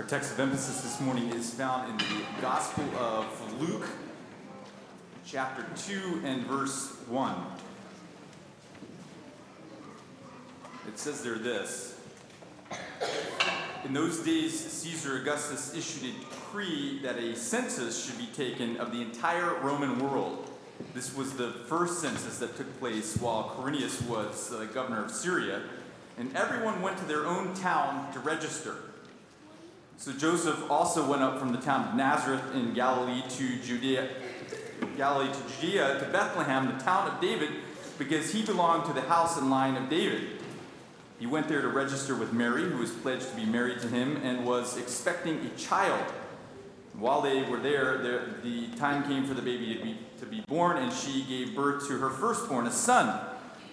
Our text of emphasis this morning is found in the Gospel of Luke, chapter 2 and verse 1. It says there this In those days, Caesar Augustus issued a decree that a census should be taken of the entire Roman world. This was the first census that took place while Quirinius was uh, governor of Syria, and everyone went to their own town to register. So Joseph also went up from the town of Nazareth in Galilee to Judea, Galilee to Judea to Bethlehem, the town of David, because he belonged to the house and line of David. He went there to register with Mary, who was pledged to be married to him and was expecting a child. While they were there, the, the time came for the baby to be, to be born, and she gave birth to her firstborn, a son.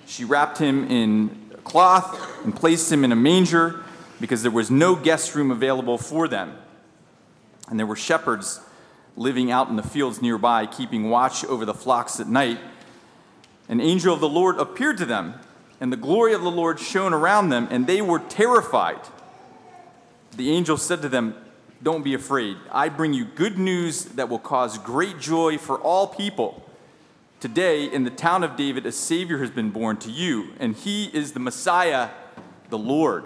She wrapped him in cloth and placed him in a manger because there was no guest room available for them. And there were shepherds living out in the fields nearby, keeping watch over the flocks at night. An angel of the Lord appeared to them, and the glory of the Lord shone around them, and they were terrified. The angel said to them, Don't be afraid. I bring you good news that will cause great joy for all people. Today, in the town of David, a Savior has been born to you, and he is the Messiah, the Lord.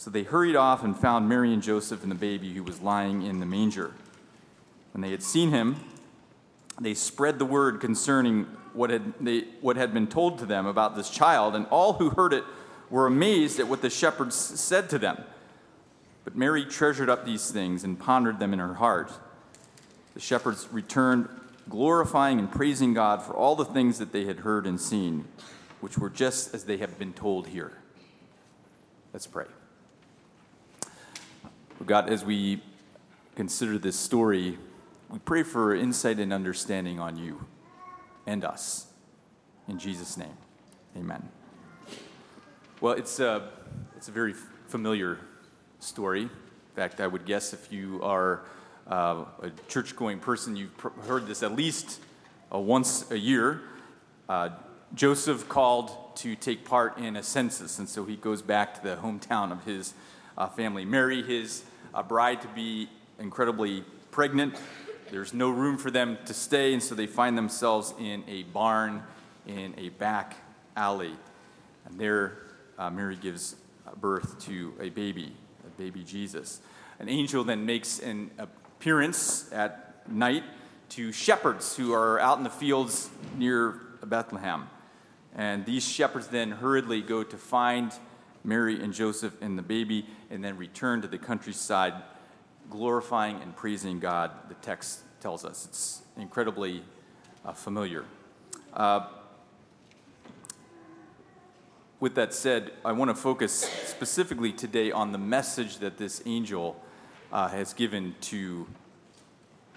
So they hurried off and found Mary and Joseph and the baby who was lying in the manger. When they had seen him, they spread the word concerning what had, they, what had been told to them about this child, and all who heard it were amazed at what the shepherds said to them. But Mary treasured up these things and pondered them in her heart. The shepherds returned, glorifying and praising God for all the things that they had heard and seen, which were just as they have been told here. Let's pray. God, as we consider this story, we pray for insight and understanding on you and us. In Jesus' name, amen. Well, it's a, it's a very familiar story. In fact, I would guess if you are uh, a church going person, you've heard this at least uh, once a year. Uh, Joseph called to take part in a census, and so he goes back to the hometown of his uh, family. Mary, his a bride to be incredibly pregnant. There's no room for them to stay, and so they find themselves in a barn in a back alley. And there, uh, Mary gives birth to a baby, a baby Jesus. An angel then makes an appearance at night to shepherds who are out in the fields near Bethlehem. And these shepherds then hurriedly go to find Mary and Joseph and the baby, and then return to the countryside, glorifying and praising God, the text tells us. It's incredibly uh, familiar. Uh, with that said, I want to focus specifically today on the message that this angel uh, has given to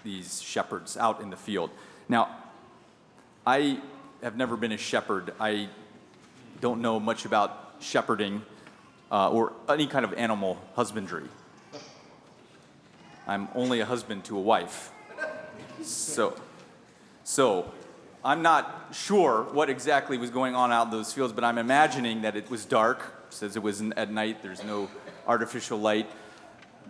these shepherds out in the field. Now, I have never been a shepherd. I don't know much about shepherding uh, or any kind of animal husbandry. I'm only a husband to a wife. So, so I'm not sure what exactly was going on out in those fields, but I'm imagining that it was dark, says it was at night, there's no artificial light.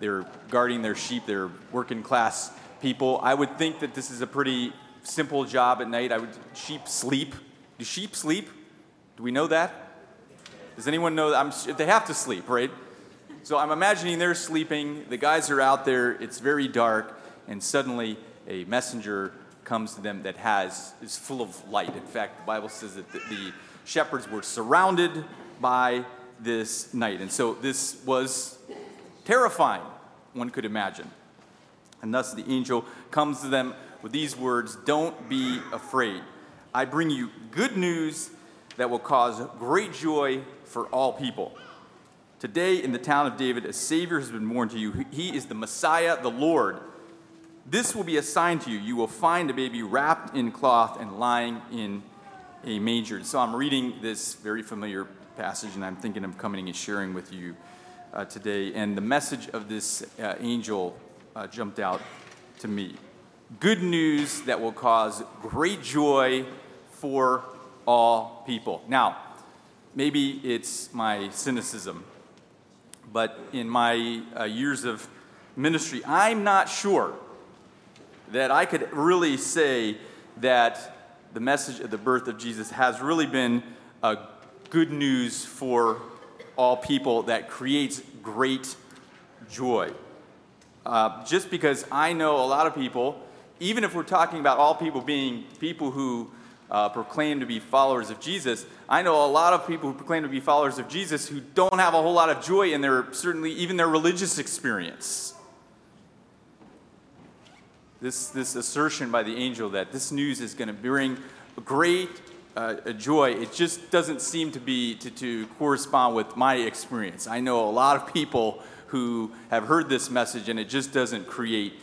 They're guarding their sheep, they're working class people. I would think that this is a pretty simple job at night. I would sheep sleep. Do sheep sleep? Do we know that? Does anyone know? That I'm, they have to sleep, right? So I'm imagining they're sleeping. The guys are out there. It's very dark, and suddenly a messenger comes to them that has is full of light. In fact, the Bible says that the, the shepherds were surrounded by this night, and so this was terrifying. One could imagine. And thus the angel comes to them with these words Don't be afraid. I bring you good news that will cause great joy for all people. Today, in the town of David, a Savior has been born to you. He is the Messiah, the Lord. This will be a sign to you. You will find a baby wrapped in cloth and lying in a manger. So I'm reading this very familiar passage, and I'm thinking of coming and sharing with you uh, today. And the message of this uh, angel uh, jumped out to me. Good news that will cause great joy for all people. Now, maybe it's my cynicism but in my uh, years of ministry, I'm not sure that I could really say that the message of the birth of Jesus has really been a good news for all people that creates great joy. Uh, just because I know a lot of people, even if we're talking about all people being people who uh, proclaim to be followers of Jesus, I know a lot of people who proclaim to be followers of Jesus who don't have a whole lot of joy in their, certainly even their religious experience. This, this assertion by the angel that this news is going to bring great uh, joy, it just doesn't seem to be to, to correspond with my experience. I know a lot of people who have heard this message and it just doesn't create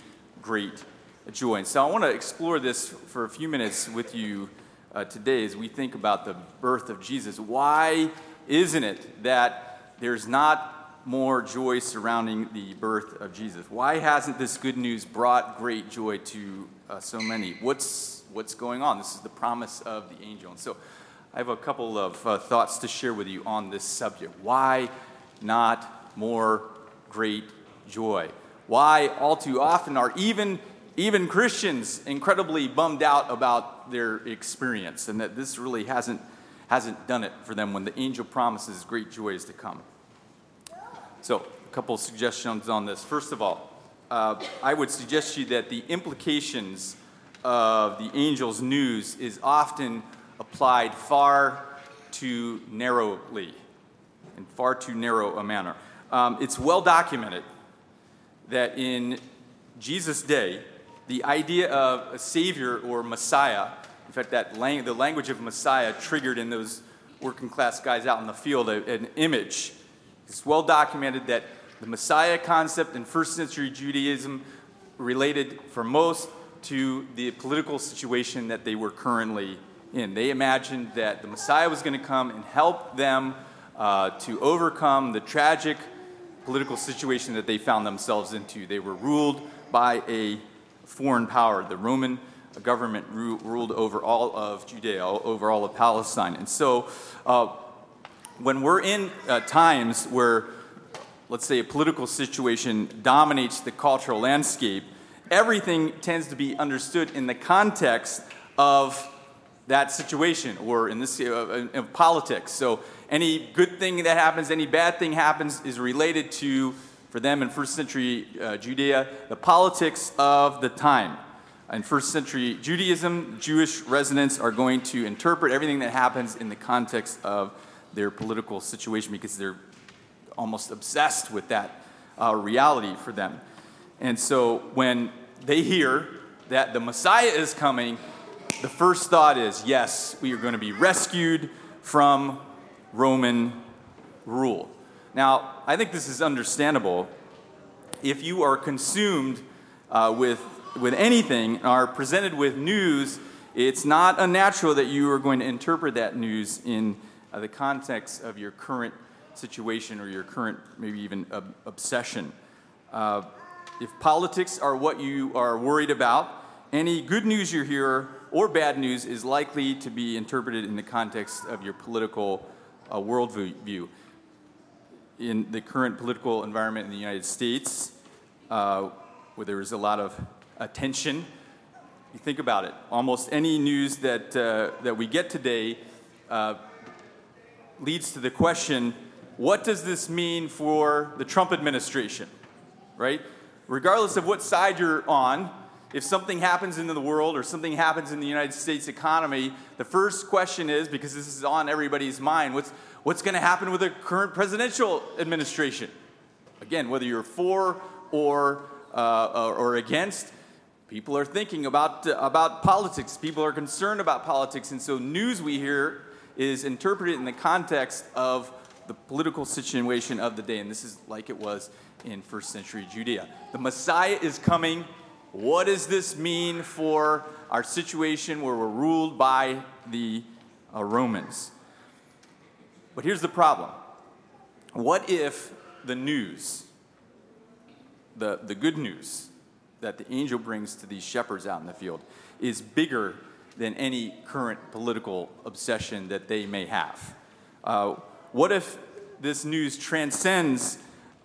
great joy. And so I want to explore this for a few minutes with you uh, today as we think about the birth of Jesus. Why isn't it that there's not more joy surrounding the birth of Jesus? Why hasn't this good news brought great joy to uh, so many? What's, what's going on? This is the promise of the angel. And so I have a couple of uh, thoughts to share with you on this subject. Why not more great joy? Why, all too often, are even even Christians incredibly bummed out about their experience and that this really hasn't, hasn't done it for them when the angel promises great joy is to come. So, a couple suggestions on this. First of all, uh, I would suggest to you that the implications of the angel's news is often applied far too narrowly, in far too narrow a manner. Um, it's well documented that in Jesus' day, the idea of a savior or Messiah, in fact, that lang- the language of Messiah triggered in those working class guys out in the field a, an image. It's well documented that the Messiah concept in first century Judaism related for most to the political situation that they were currently in. They imagined that the Messiah was going to come and help them uh, to overcome the tragic political situation that they found themselves into. They were ruled by a foreign power. The Roman government ru- ruled over all of Judea, over all of Palestine. And so, uh, when we're in uh, times where, let's say, a political situation dominates the cultural landscape, everything tends to be understood in the context of that situation, or in this uh, of politics. So, any good thing that happens, any bad thing happens, is related to for them in first century uh, Judea, the politics of the time. In first century Judaism, Jewish residents are going to interpret everything that happens in the context of their political situation because they're almost obsessed with that uh, reality for them. And so when they hear that the Messiah is coming, the first thought is yes, we are going to be rescued from Roman rule. Now, I think this is understandable. If you are consumed uh, with, with anything are presented with news, it's not unnatural that you are going to interpret that news in uh, the context of your current situation or your current, maybe even ob- obsession. Uh, if politics are what you are worried about, any good news you hear or bad news is likely to be interpreted in the context of your political uh, worldview in the current political environment in the United States, uh, where there is a lot of attention. You think about it. Almost any news that, uh, that we get today uh, leads to the question what does this mean for the Trump administration? Right? Regardless of what side you're on, if something happens in the world or something happens in the United States economy, the first question is because this is on everybody's mind what's, what's going to happen with the current presidential administration? Again, whether you're for or, uh, or against, people are thinking about, uh, about politics. People are concerned about politics. And so, news we hear is interpreted in the context of the political situation of the day, and this is like it was in first century Judea. The Messiah is coming. What does this mean for our situation where we're ruled by the uh, Romans? But here's the problem what if the news, the, the good news that the angel brings to these shepherds out in the field, is bigger than any current political obsession that they may have? Uh, what if this news transcends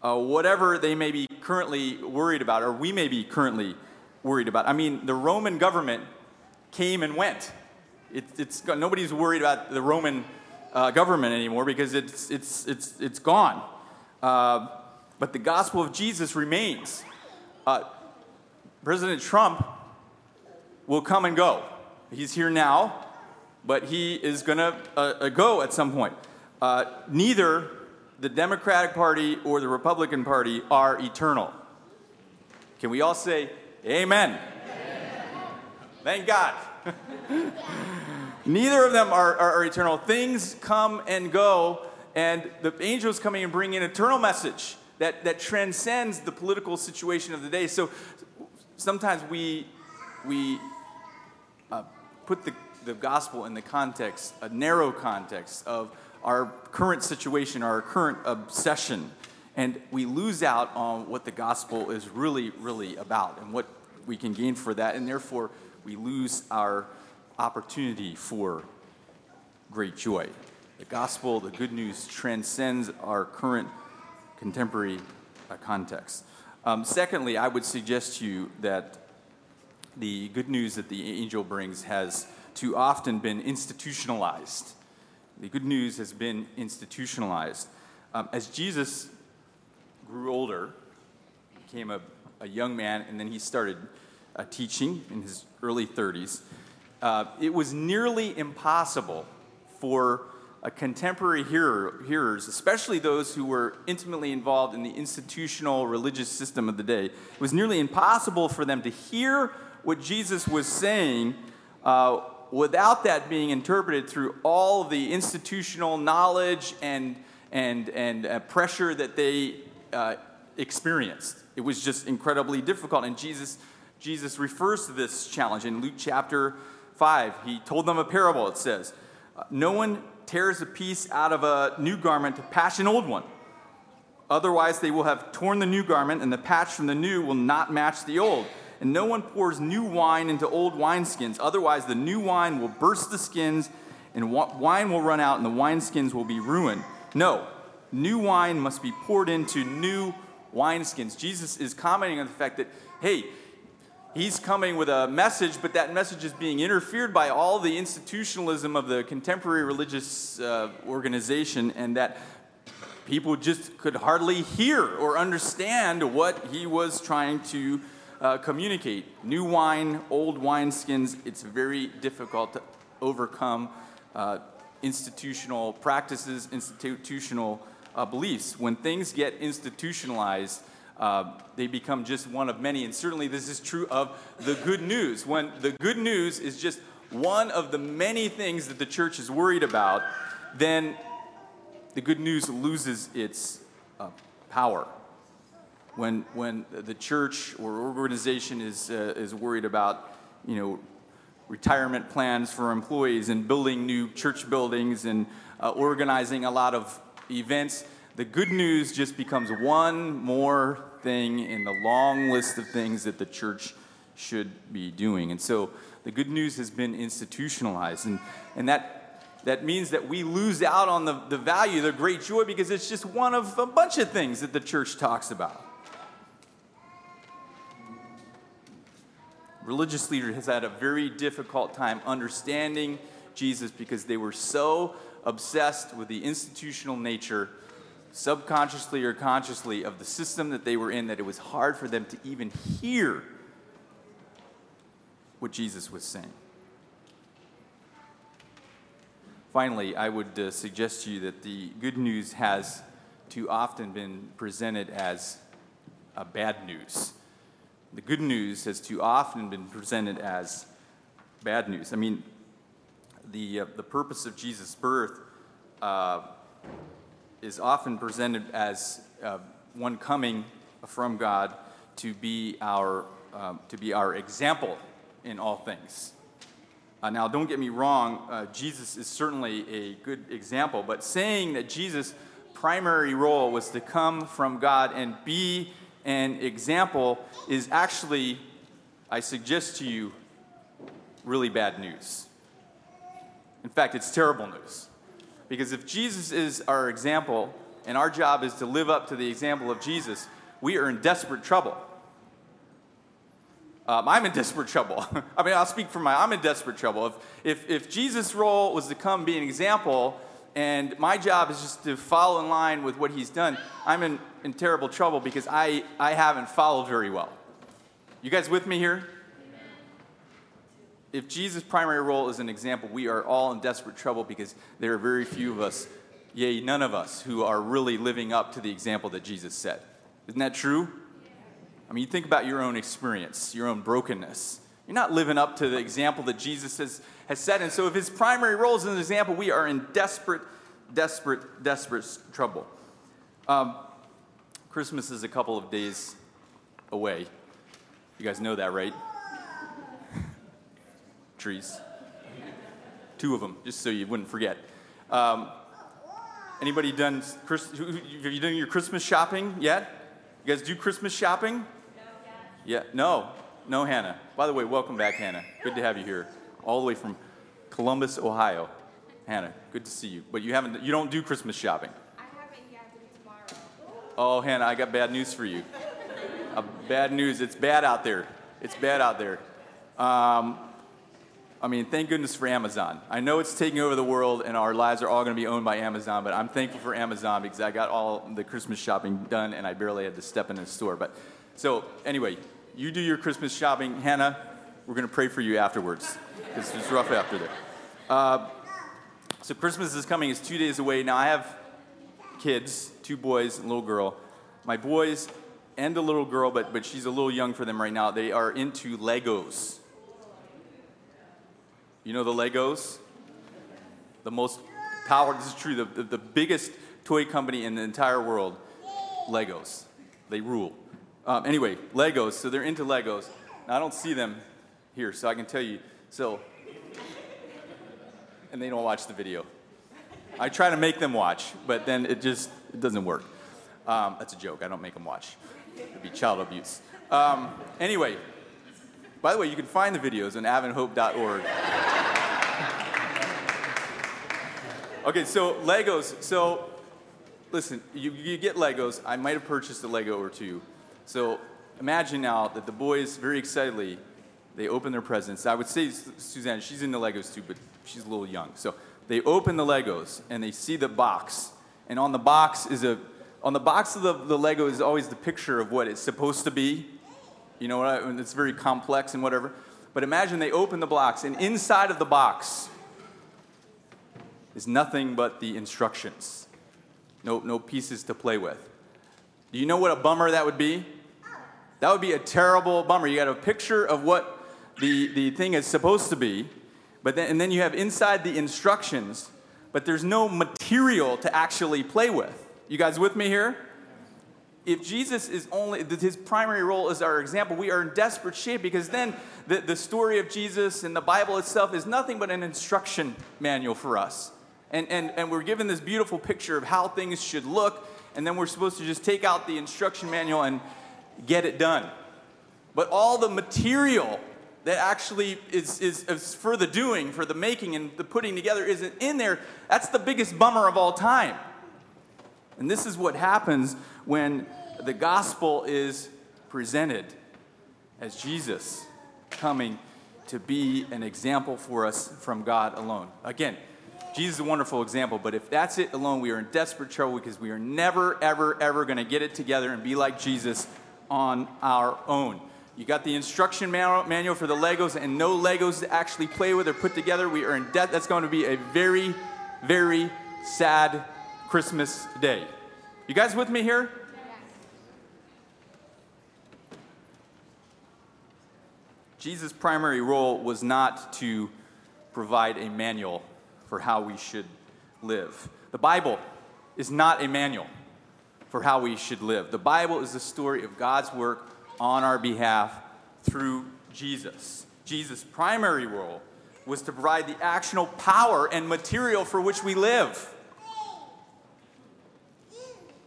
uh, whatever they may be currently worried about, or we may be currently worried about? I mean, the Roman government came and went. It, it's, nobody's worried about the Roman uh, government anymore because it's, it's, it's, it's gone. Uh, but the gospel of Jesus remains. President Trump will come and go. He's here now, but he is going to uh, uh, go at some point. Uh, neither the Democratic Party or the Republican Party are eternal. Can we all say amen? amen. Thank God. Neither of them are, are, are, eternal. Things come and go, and the angels coming and bringing an eternal message that, that transcends the political situation of the day. So sometimes we, we uh, put the, the gospel in the context, a narrow context of our current situation, our current obsession, and we lose out on what the gospel is really, really about and what we can gain for that, and therefore we lose our opportunity for great joy. The gospel, the good news, transcends our current contemporary uh, context. Um, secondly, I would suggest to you that the good news that the angel brings has too often been institutionalized. The good news has been institutionalized. Um, as Jesus grew older, became a, a young man, and then he started uh, teaching in his early 30s, uh, it was nearly impossible for contemporary hearer, hearers, especially those who were intimately involved in the institutional religious system of the day, it was nearly impossible for them to hear what Jesus was saying uh, without that being interpreted through all the institutional knowledge and, and, and uh, pressure that they uh, experienced. It was just incredibly difficult. And Jesus, Jesus refers to this challenge in Luke chapter 5. He told them a parable, it says. No one tears a piece out of a new garment to patch an old one. Otherwise, they will have torn the new garment, and the patch from the new will not match the old. And no one pours new wine into old wineskins. Otherwise, the new wine will burst the skins, and wine will run out, and the wineskins will be ruined. No, new wine must be poured into new wineskins. Jesus is commenting on the fact that, hey, he's coming with a message, but that message is being interfered by all the institutionalism of the contemporary religious uh, organization, and that people just could hardly hear or understand what he was trying to uh, communicate. New wine, old wineskins, it's very difficult to overcome uh, institutional practices, institutional uh, beliefs. When things get institutionalized, uh, they become just one of many. And certainly, this is true of the good news. When the good news is just one of the many things that the church is worried about, then the good news loses its uh, power. When, when the church or organization is, uh, is worried about, you know, retirement plans for employees and building new church buildings and uh, organizing a lot of events, the good news just becomes one more thing in the long list of things that the church should be doing. And so the good news has been institutionalized. And, and that, that means that we lose out on the, the value, the great joy, because it's just one of a bunch of things that the church talks about. Religious leaders has had a very difficult time understanding Jesus because they were so obsessed with the institutional nature subconsciously or consciously, of the system that they were in that it was hard for them to even hear what Jesus was saying. Finally, I would uh, suggest to you that the good news has too often been presented as a bad news. The good news has too often been presented as bad news. I mean, the, uh, the purpose of Jesus' birth uh, is often presented as uh, one coming from God to be our, um, to be our example in all things. Uh, now, don't get me wrong, uh, Jesus is certainly a good example, but saying that Jesus' primary role was to come from God and be an example is actually, I suggest to you, really bad news. In fact, it's terrible news. Because if Jesus is our example and our job is to live up to the example of Jesus, we are in desperate trouble. Um, I'm in desperate trouble. I mean, I'll speak for my, I'm in desperate trouble. If, if, if Jesus' role was to come be an example and my job is just to follow in line with what he's done, I'm in, in terrible trouble because I, I haven't followed very well. You guys with me here? If Jesus' primary role is an example, we are all in desperate trouble because there are very few of us, yea, none of us, who are really living up to the example that Jesus set. Isn't that true? I mean, you think about your own experience, your own brokenness. You're not living up to the example that Jesus has, has set. And so, if his primary role is an example, we are in desperate, desperate, desperate trouble. Um, Christmas is a couple of days away. You guys know that, right? Trees. Two of them, just so you wouldn't forget. Um, anybody done, have you done your Christmas shopping yet? You guys do Christmas shopping? Yeah, no, no, Hannah. By the way, welcome back, Hannah. Good to have you here, all the way from Columbus, Ohio. Hannah, good to see you. But you haven't, you don't do Christmas shopping. I haven't yet, tomorrow. Oh, Hannah, I got bad news for you. Uh, bad news. It's bad out there. It's bad out there. Um, I mean, thank goodness for Amazon. I know it's taking over the world and our lives are all going to be owned by Amazon, but I'm thankful for Amazon because I got all the Christmas shopping done and I barely had to step in the store. But so, anyway, you do your Christmas shopping. Hannah, we're going to pray for you afterwards. Because it's rough after there. Uh, so Christmas is coming. It's two days away. Now I have kids, two boys and a little girl. My boys and a little girl, but, but she's a little young for them right now. They are into Legos. You know the Legos? The most power, this is true, the, the, the biggest toy company in the entire world, Legos. They rule. Um, anyway, Legos. So they're into Legos. Now, I don't see them here, so I can tell you. So, and they don't watch the video. I try to make them watch, but then it just it doesn't work. Um, that's a joke. I don't make them watch. It'd be child abuse. Um, anyway, by the way, you can find the videos on adventhope.org. okay, so Legos. So, listen, you, you get Legos. I might have purchased a Lego or two. So imagine now that the boys, very excitedly, they open their presents. I would say Suzanne, she's into Legos too, but she's a little young. So they open the Legos and they see the box. And on the box is a, on the box of the, the Lego is always the picture of what it's supposed to be. You know, it's very complex and whatever. But imagine they open the box, and inside of the box is nothing but the instructions. No, no pieces to play with. Do you know what a bummer that would be? That would be a terrible bummer. You got a picture of what the, the thing is supposed to be, but then, and then you have inside the instructions, but there's no material to actually play with. You guys with me here? If Jesus is only, his primary role is our example, we are in desperate shape because then the, the story of Jesus and the Bible itself is nothing but an instruction manual for us. And, and, and we're given this beautiful picture of how things should look, and then we're supposed to just take out the instruction manual and get it done. But all the material that actually is, is, is, for the doing, for the making, and the putting together isn't in there, that's the biggest bummer of all time. And this is what happens when the gospel is presented as Jesus coming to be an example for us from God alone. Again, Jesus is a wonderful example, but if that's it alone, we are in desperate trouble because we are never, ever, ever going to get it together and be like Jesus on our own. You got the instruction manual for the Legos and no Legos to actually play with or put together. We are in debt. That's going to be a very, very sad Christmas day. You guys with me here? Jesus' primary role was not to provide a manual for how we should live. The Bible is not a manual for how we should live. The Bible is the story of God's work on our behalf through Jesus. Jesus' primary role was to provide the actional power and material for which we live.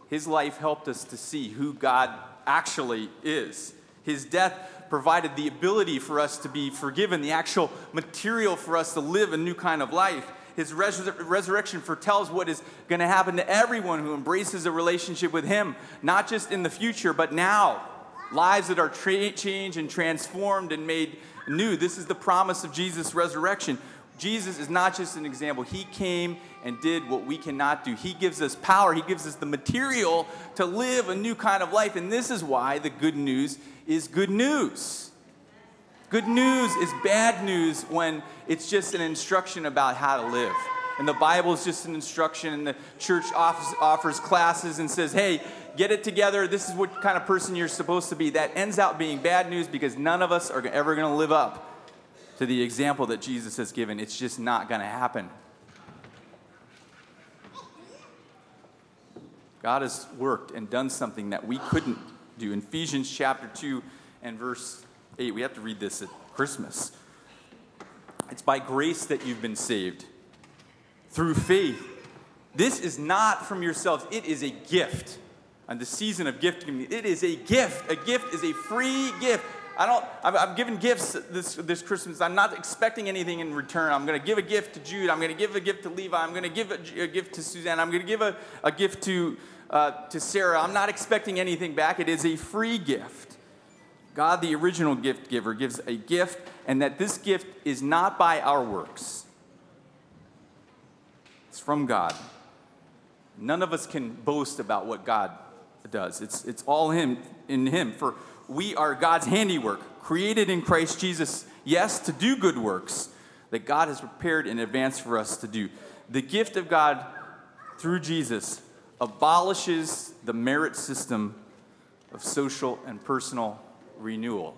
His life helped us to see who God actually is. His death provided the ability for us to be forgiven, the actual material for us to live a new kind of life. His resur- resurrection foretells what is going to happen to everyone who embraces a relationship with Him, not just in the future, but now. Lives that are tra- changed and transformed and made new. This is the promise of Jesus' resurrection. Jesus is not just an example. He came and did what we cannot do. He gives us power, He gives us the material to live a new kind of life. And this is why the good news is good news. Good news is bad news when it's just an instruction about how to live. And the Bible is just an instruction, and the church offers, offers classes and says, hey, get it together. This is what kind of person you're supposed to be. That ends out being bad news because none of us are ever going to live up to the example that Jesus has given. It's just not going to happen. God has worked and done something that we couldn't do. In Ephesians chapter 2 and verse 8, we have to read this at Christmas. It's by grace that you've been saved through faith. This is not from yourselves, it is a gift. And the season of gift it is a gift. A gift is a free gift I don't, I've, I've given gifts this, this Christmas. I'm not expecting anything in return. I'm going to give a gift to Jude. I'm going to give a gift to Levi. I'm going to give a, a gift to Suzanne. I'm going to give a, a gift to, uh, to Sarah. I'm not expecting anything back. It is a free gift. God, the original gift giver, gives a gift, and that this gift is not by our works. It's from God. None of us can boast about what God does. It's, it's all Him in Him. For we are God's handiwork, created in Christ Jesus, yes, to do good works that God has prepared in advance for us to do. The gift of God through Jesus abolishes the merit system of social and personal renewal.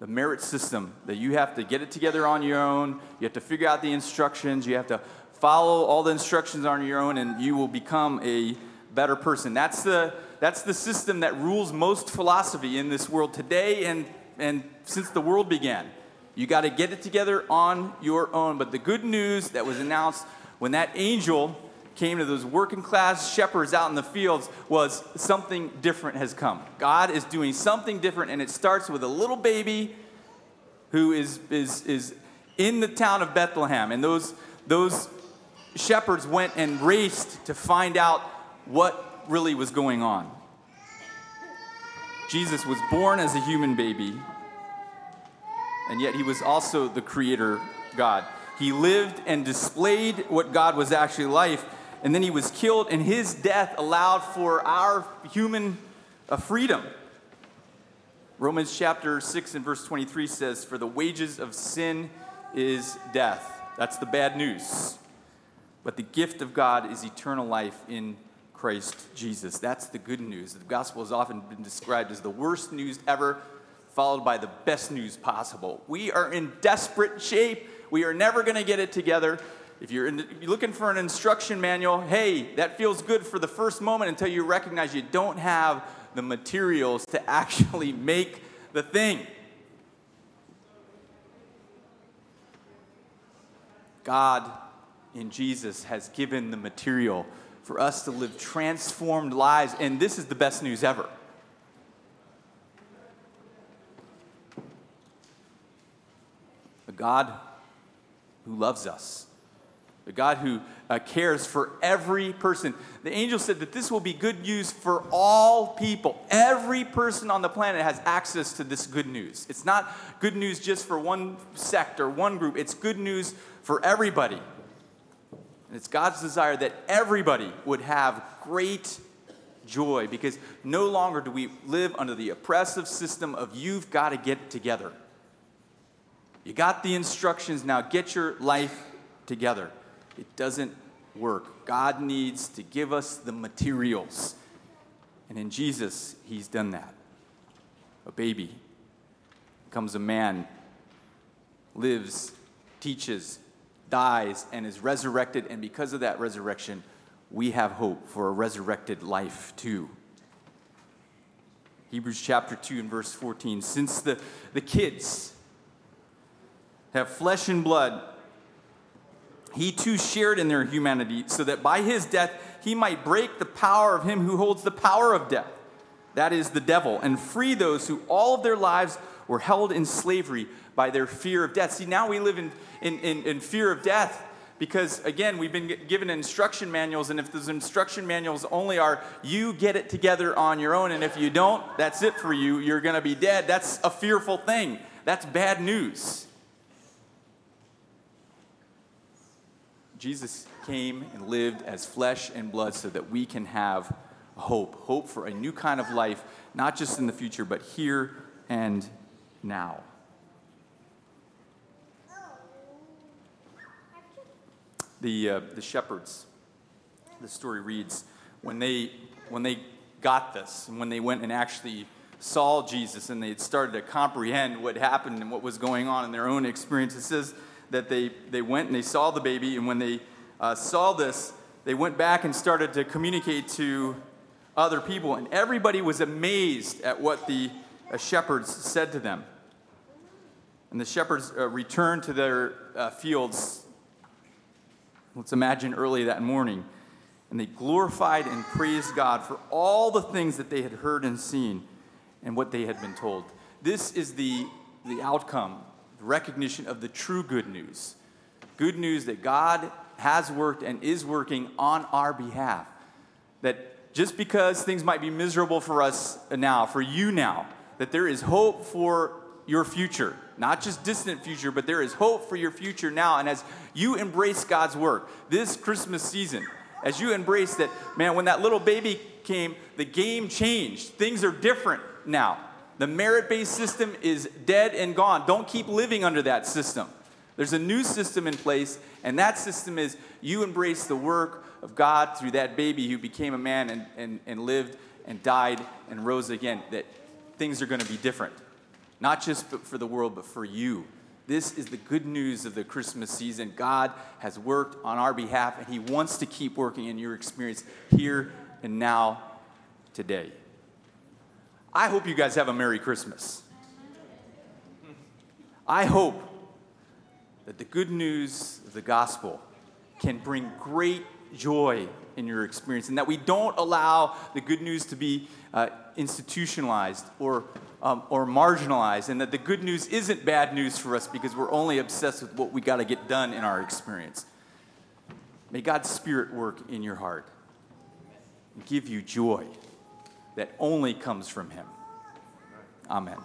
The merit system that you have to get it together on your own, you have to figure out the instructions, you have to follow all the instructions on your own, and you will become a better person. That's the that's the system that rules most philosophy in this world today and, and since the world began. You got to get it together on your own. But the good news that was announced when that angel came to those working class shepherds out in the fields was something different has come. God is doing something different, and it starts with a little baby who is, is, is in the town of Bethlehem. And those, those shepherds went and raced to find out what really was going on. Jesus was born as a human baby, and yet he was also the creator God. He lived and displayed what God was actually like, and then he was killed, and his death allowed for our human uh, freedom. Romans chapter 6 and verse 23 says, For the wages of sin is death. That's the bad news. But the gift of God is eternal life in Christ Jesus. That's the good news. The gospel has often been described as the worst news ever, followed by the best news possible. We are in desperate shape. We are never going to get it together. If you're, in, you're looking for an instruction manual, hey, that feels good for the first moment until you recognize you don't have the materials to actually make the thing. God in Jesus has given the material for us to live transformed lives. And this is the best news ever. A God who loves us, a God who uh, cares for every person. The angel said that this will be good news for all people. Every person on the planet has access to this good news. It's not good news just for one sect or one group, it's good news for everybody. And it's God's desire that everybody would have great joy because no longer do we live under the oppressive system of you've got to get together. You got the instructions, now get your life together. It doesn't work. God needs to give us the materials. And in Jesus, He's done that. A baby becomes a man, lives, teaches, dies, and is resurrected, and because of that resurrection, we have hope for a resurrected life too. Hebrews chapter 2 and verse 14. Since the, the kids have flesh and blood, he too shared in their humanity, so that by his death he might break the power of him who holds the power of death, that is, the devil, and free those who all of their lives were held in slavery by their fear of death. See, now we live in, in, in, in fear of death because, again, we've been given instruction manuals, and if those instruction manuals only are you get it together on your own, and if you don't, that's it for you, you're going to be dead, that's a fearful thing. That's bad news. Jesus came and lived as flesh and blood so that we can have hope hope for a new kind of life, not just in the future, but here and now. The, uh, the shepherds, the story reads, when they, when they got this, and when they went and actually saw Jesus and they had started to comprehend what happened and what was going on in their own experience, it says that they, they went and they saw the baby, and when they uh, saw this, they went back and started to communicate to other people, and everybody was amazed at what the uh, shepherds said to them. And the shepherds uh, returned to their uh, fields, let's imagine early that morning, and they glorified and praised God for all the things that they had heard and seen and what they had been told. This is the, the outcome, recognition of the true good news. Good news that God has worked and is working on our behalf. That just because things might be miserable for us now, for you now, that there is hope for your future. Not just distant future, but there is hope for your future now. And as you embrace God's work this Christmas season, as you embrace that, man, when that little baby came, the game changed. Things are different now. The merit based system is dead and gone. Don't keep living under that system. There's a new system in place, and that system is you embrace the work of God through that baby who became a man and, and, and lived and died and rose again. That things are going to be different. Not just for the world, but for you. This is the good news of the Christmas season. God has worked on our behalf, and He wants to keep working in your experience here and now, today. I hope you guys have a Merry Christmas. I hope that the good news of the gospel can bring great joy in your experience and that we don't allow the good news to be uh, institutionalized or, um, or marginalized and that the good news isn't bad news for us because we're only obsessed with what we got to get done in our experience. May God's Spirit work in your heart and give you joy that only comes from Him. Amen.